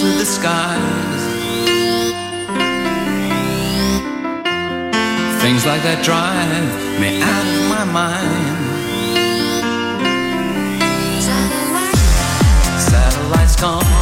To the skies. Things like that drive me out of my mind. Satellites gone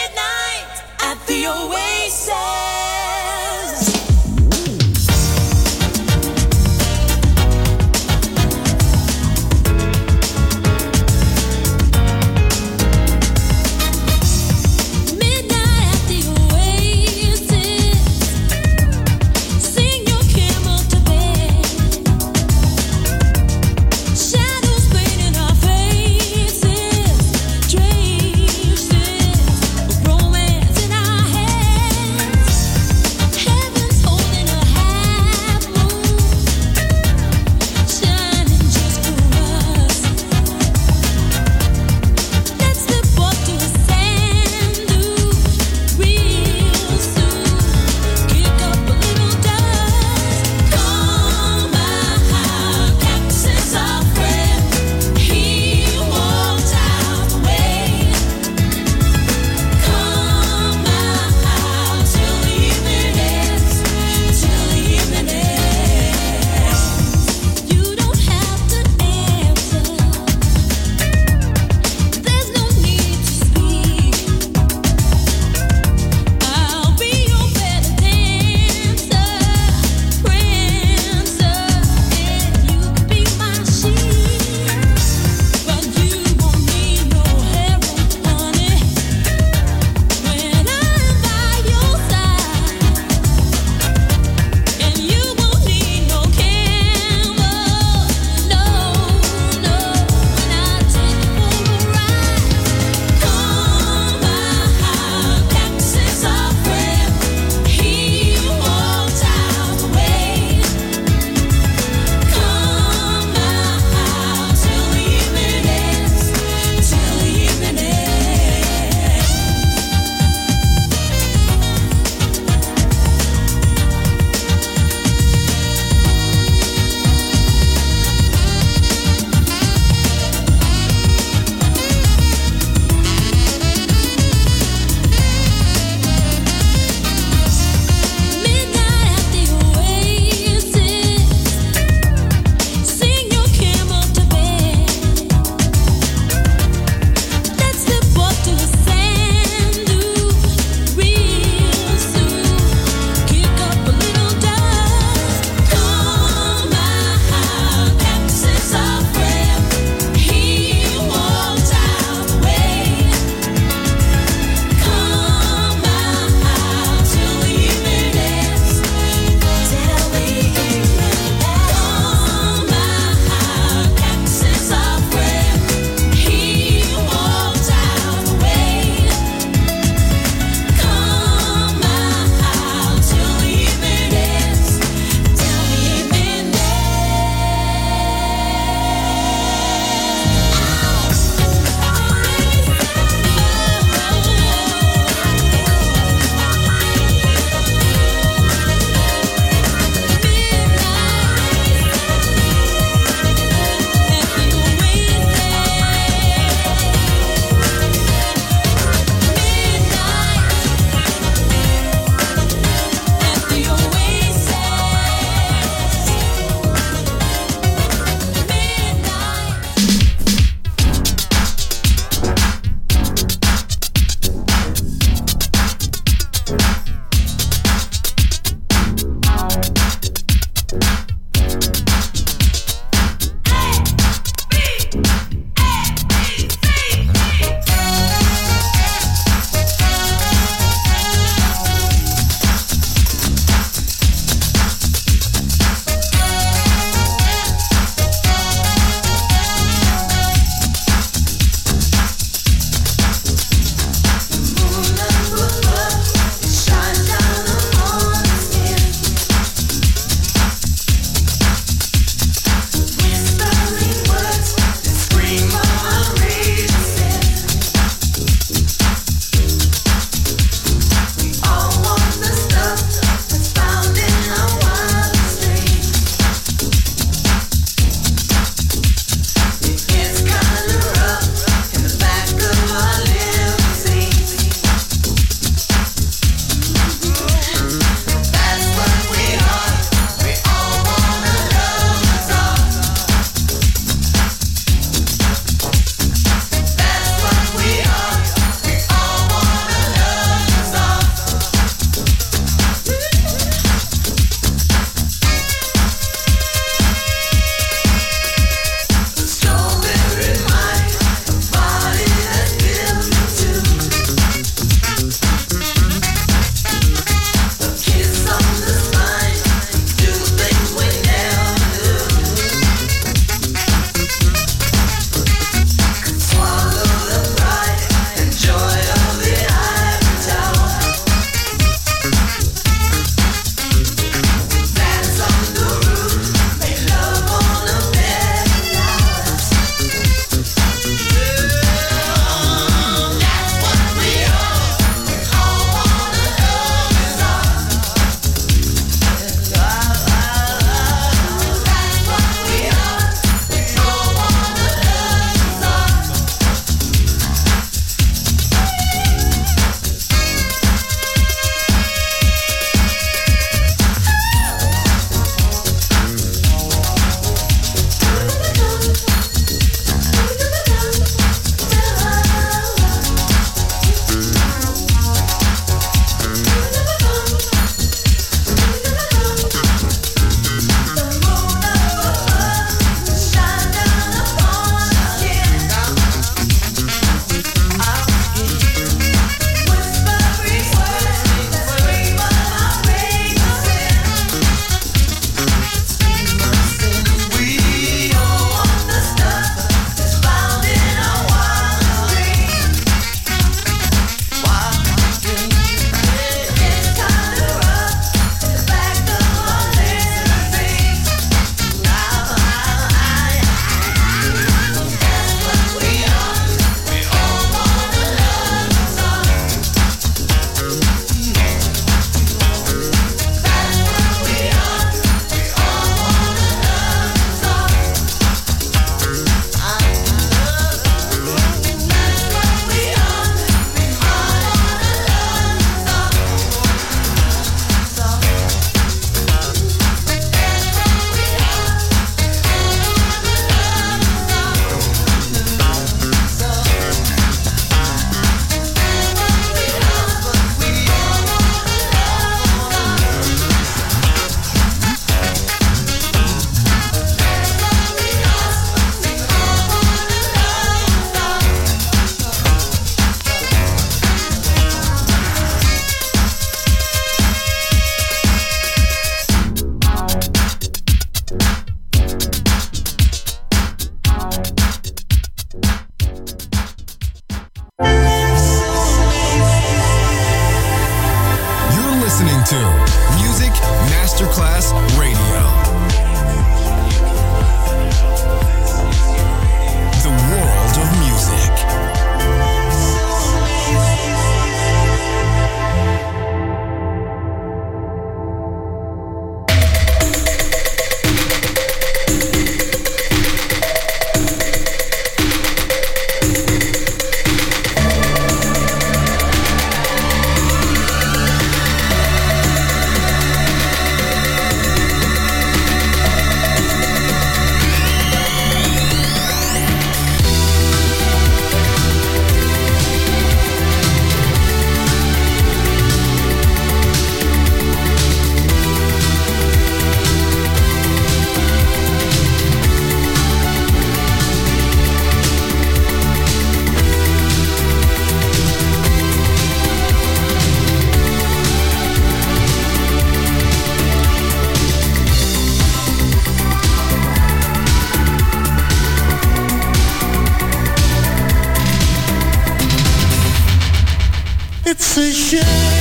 shine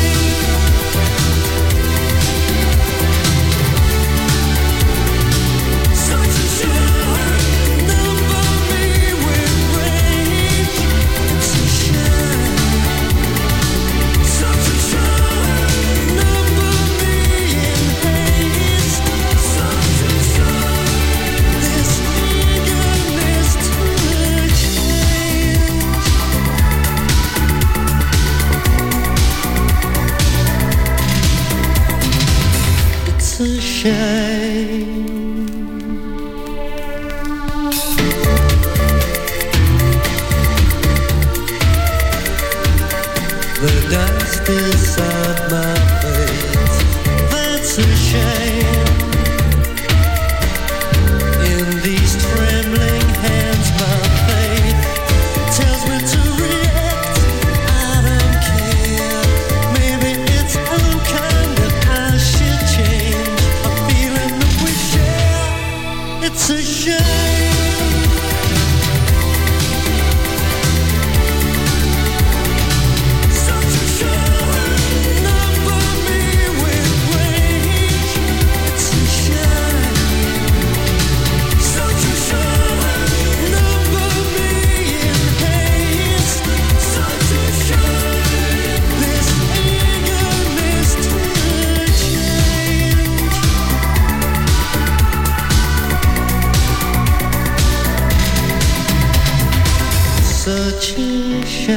这是谁？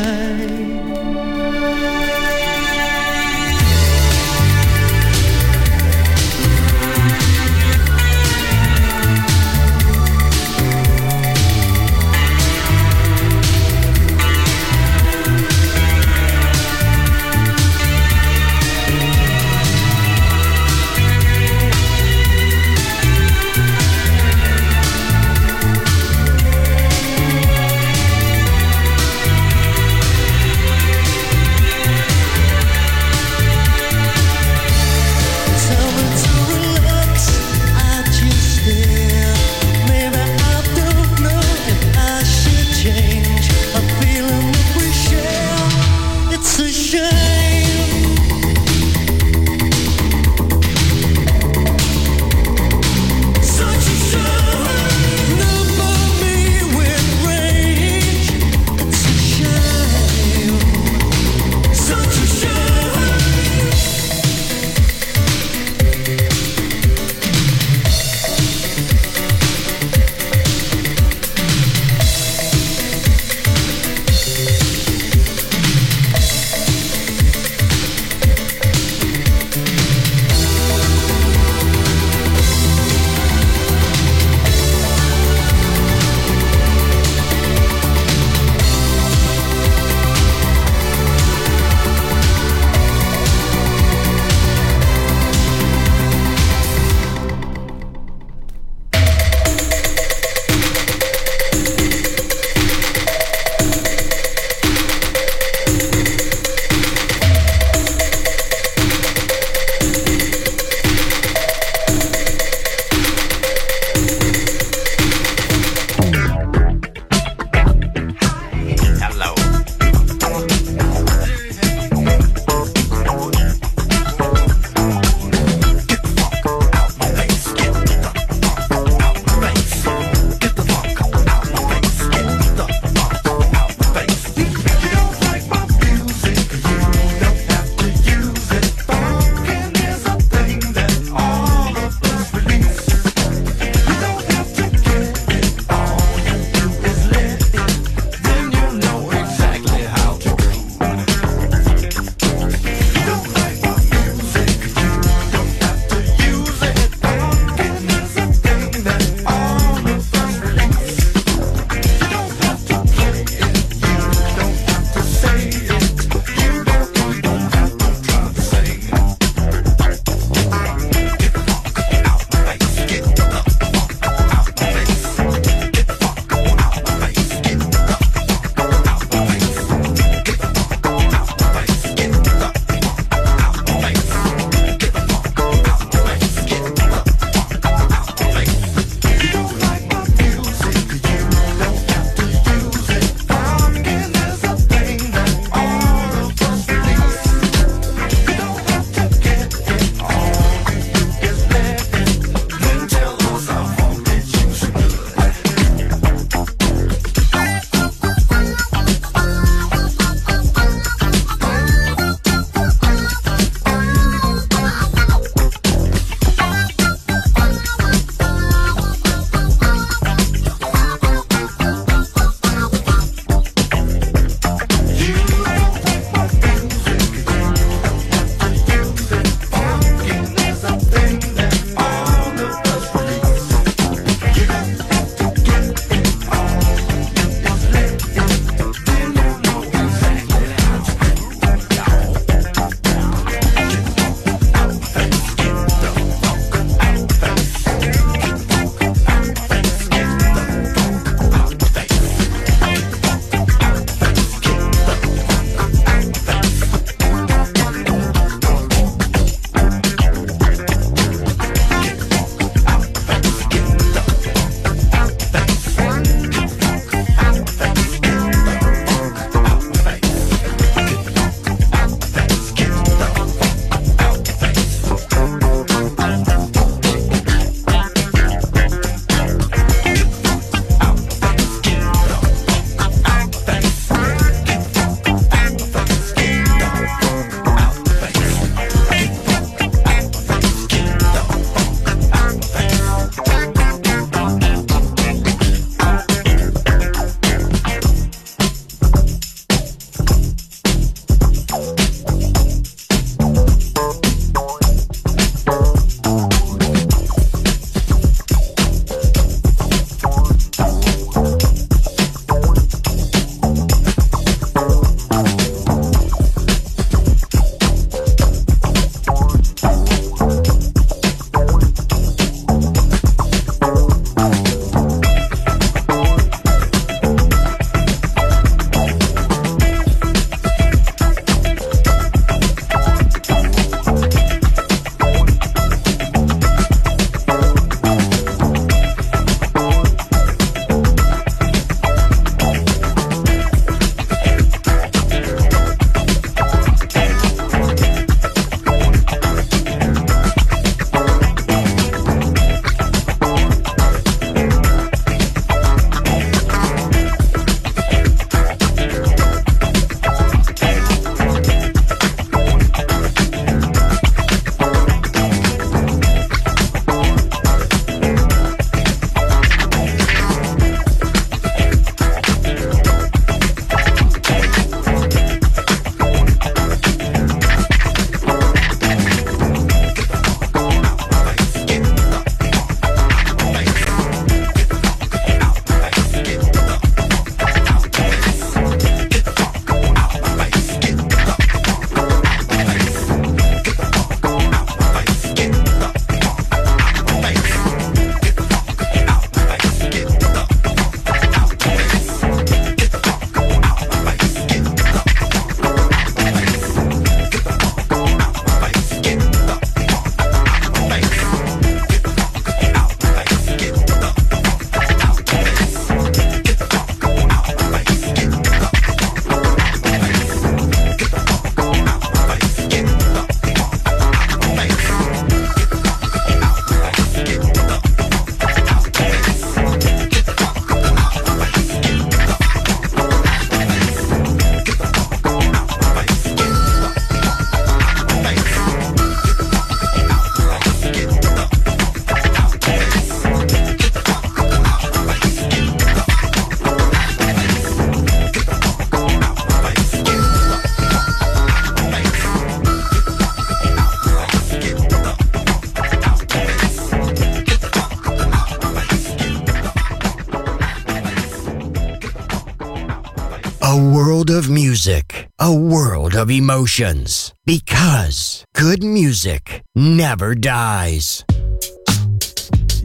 music, a world of emotions. Because good music never dies.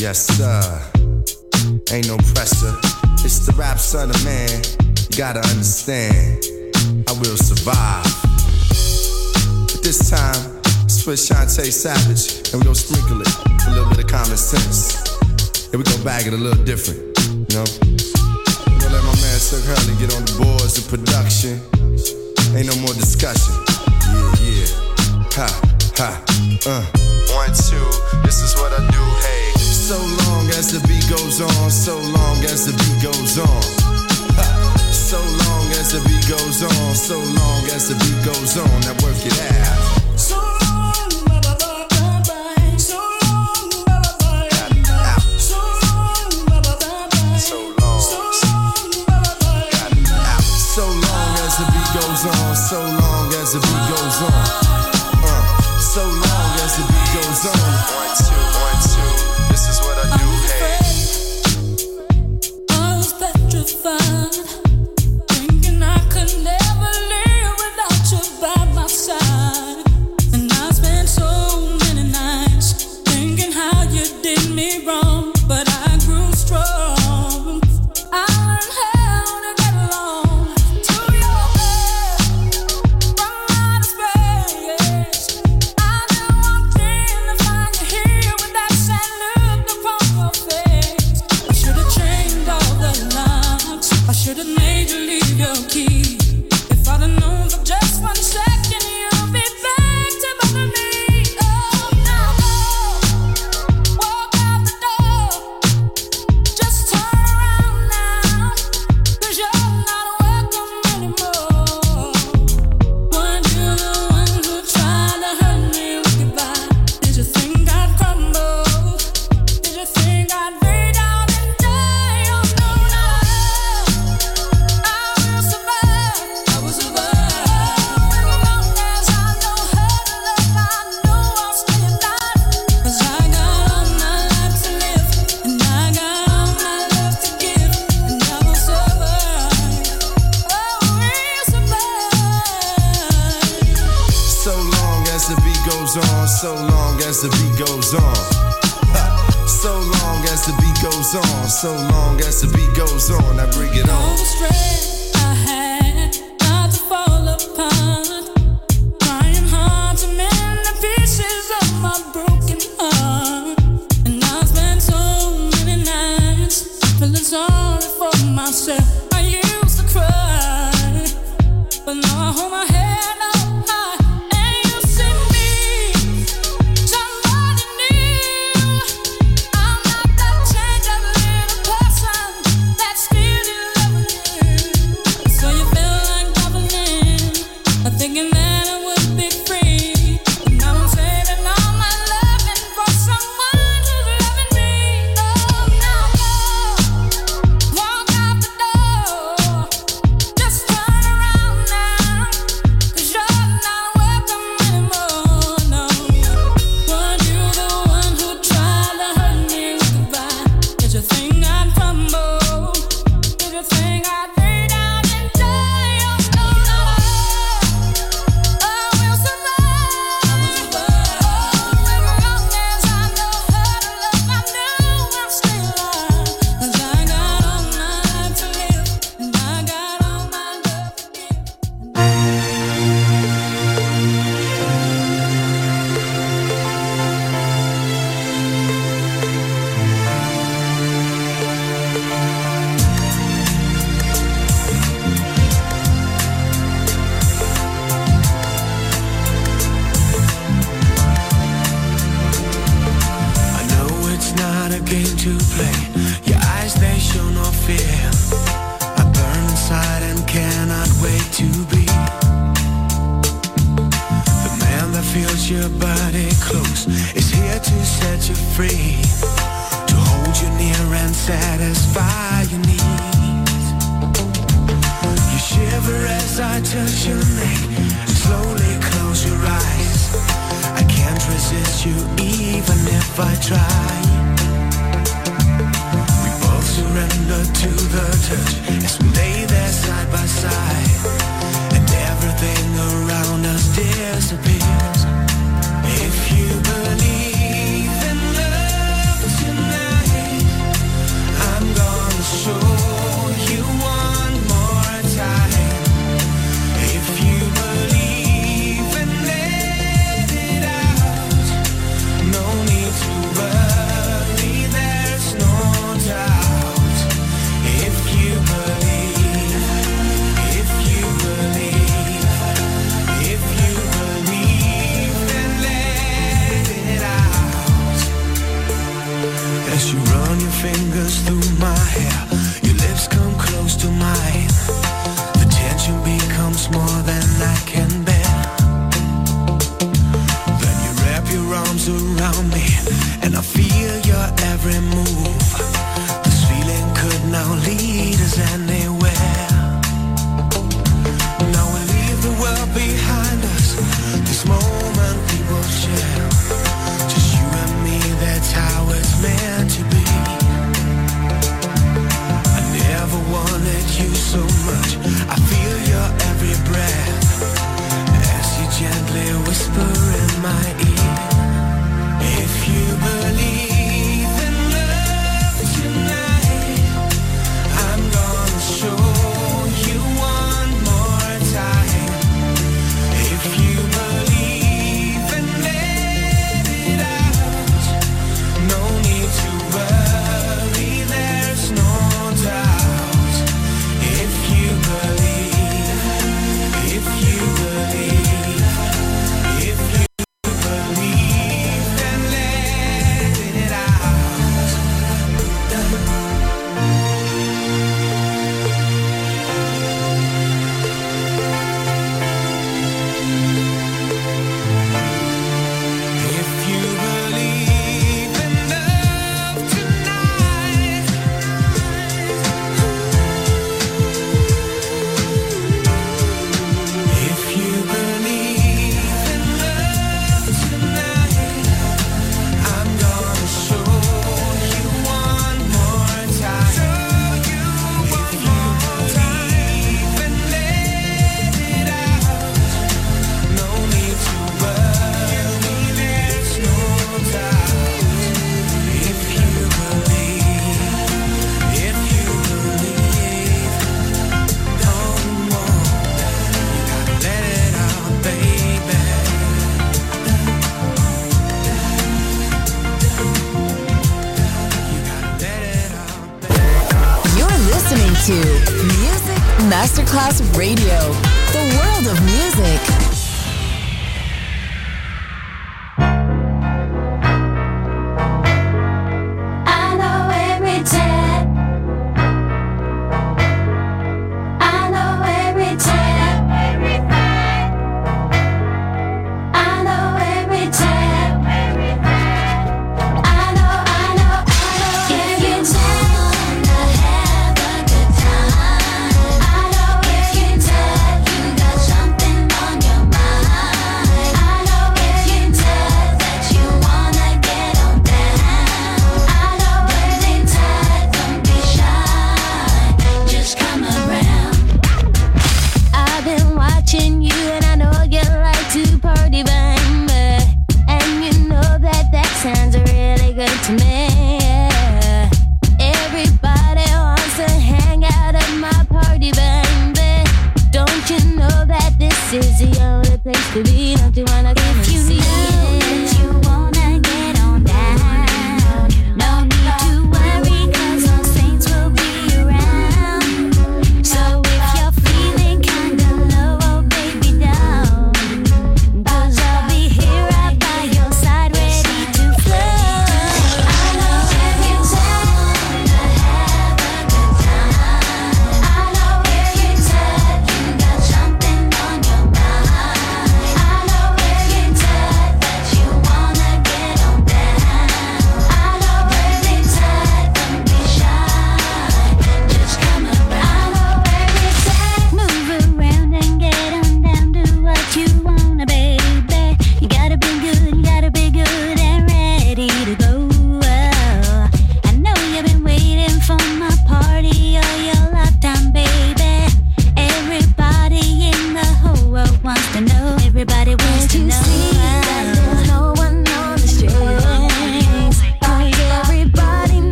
Yes, sir. Ain't no pressure. It's the rap son of man. You gotta understand, I will survive. But this time, it's for Chantay Savage, and we gon' sprinkle it with a little bit of common sense. And we go bag it a little different, you know? Gonna let my man Silk Hurley get on the boards of production. Ain't no more discussion. Yeah, yeah. Ha, ha, uh. One, two, this is what I do, hey. So long as the beat goes on, so long as the beat goes on. Ha. So long as the beat goes on, so long as the beat goes on. Now work it out. to play.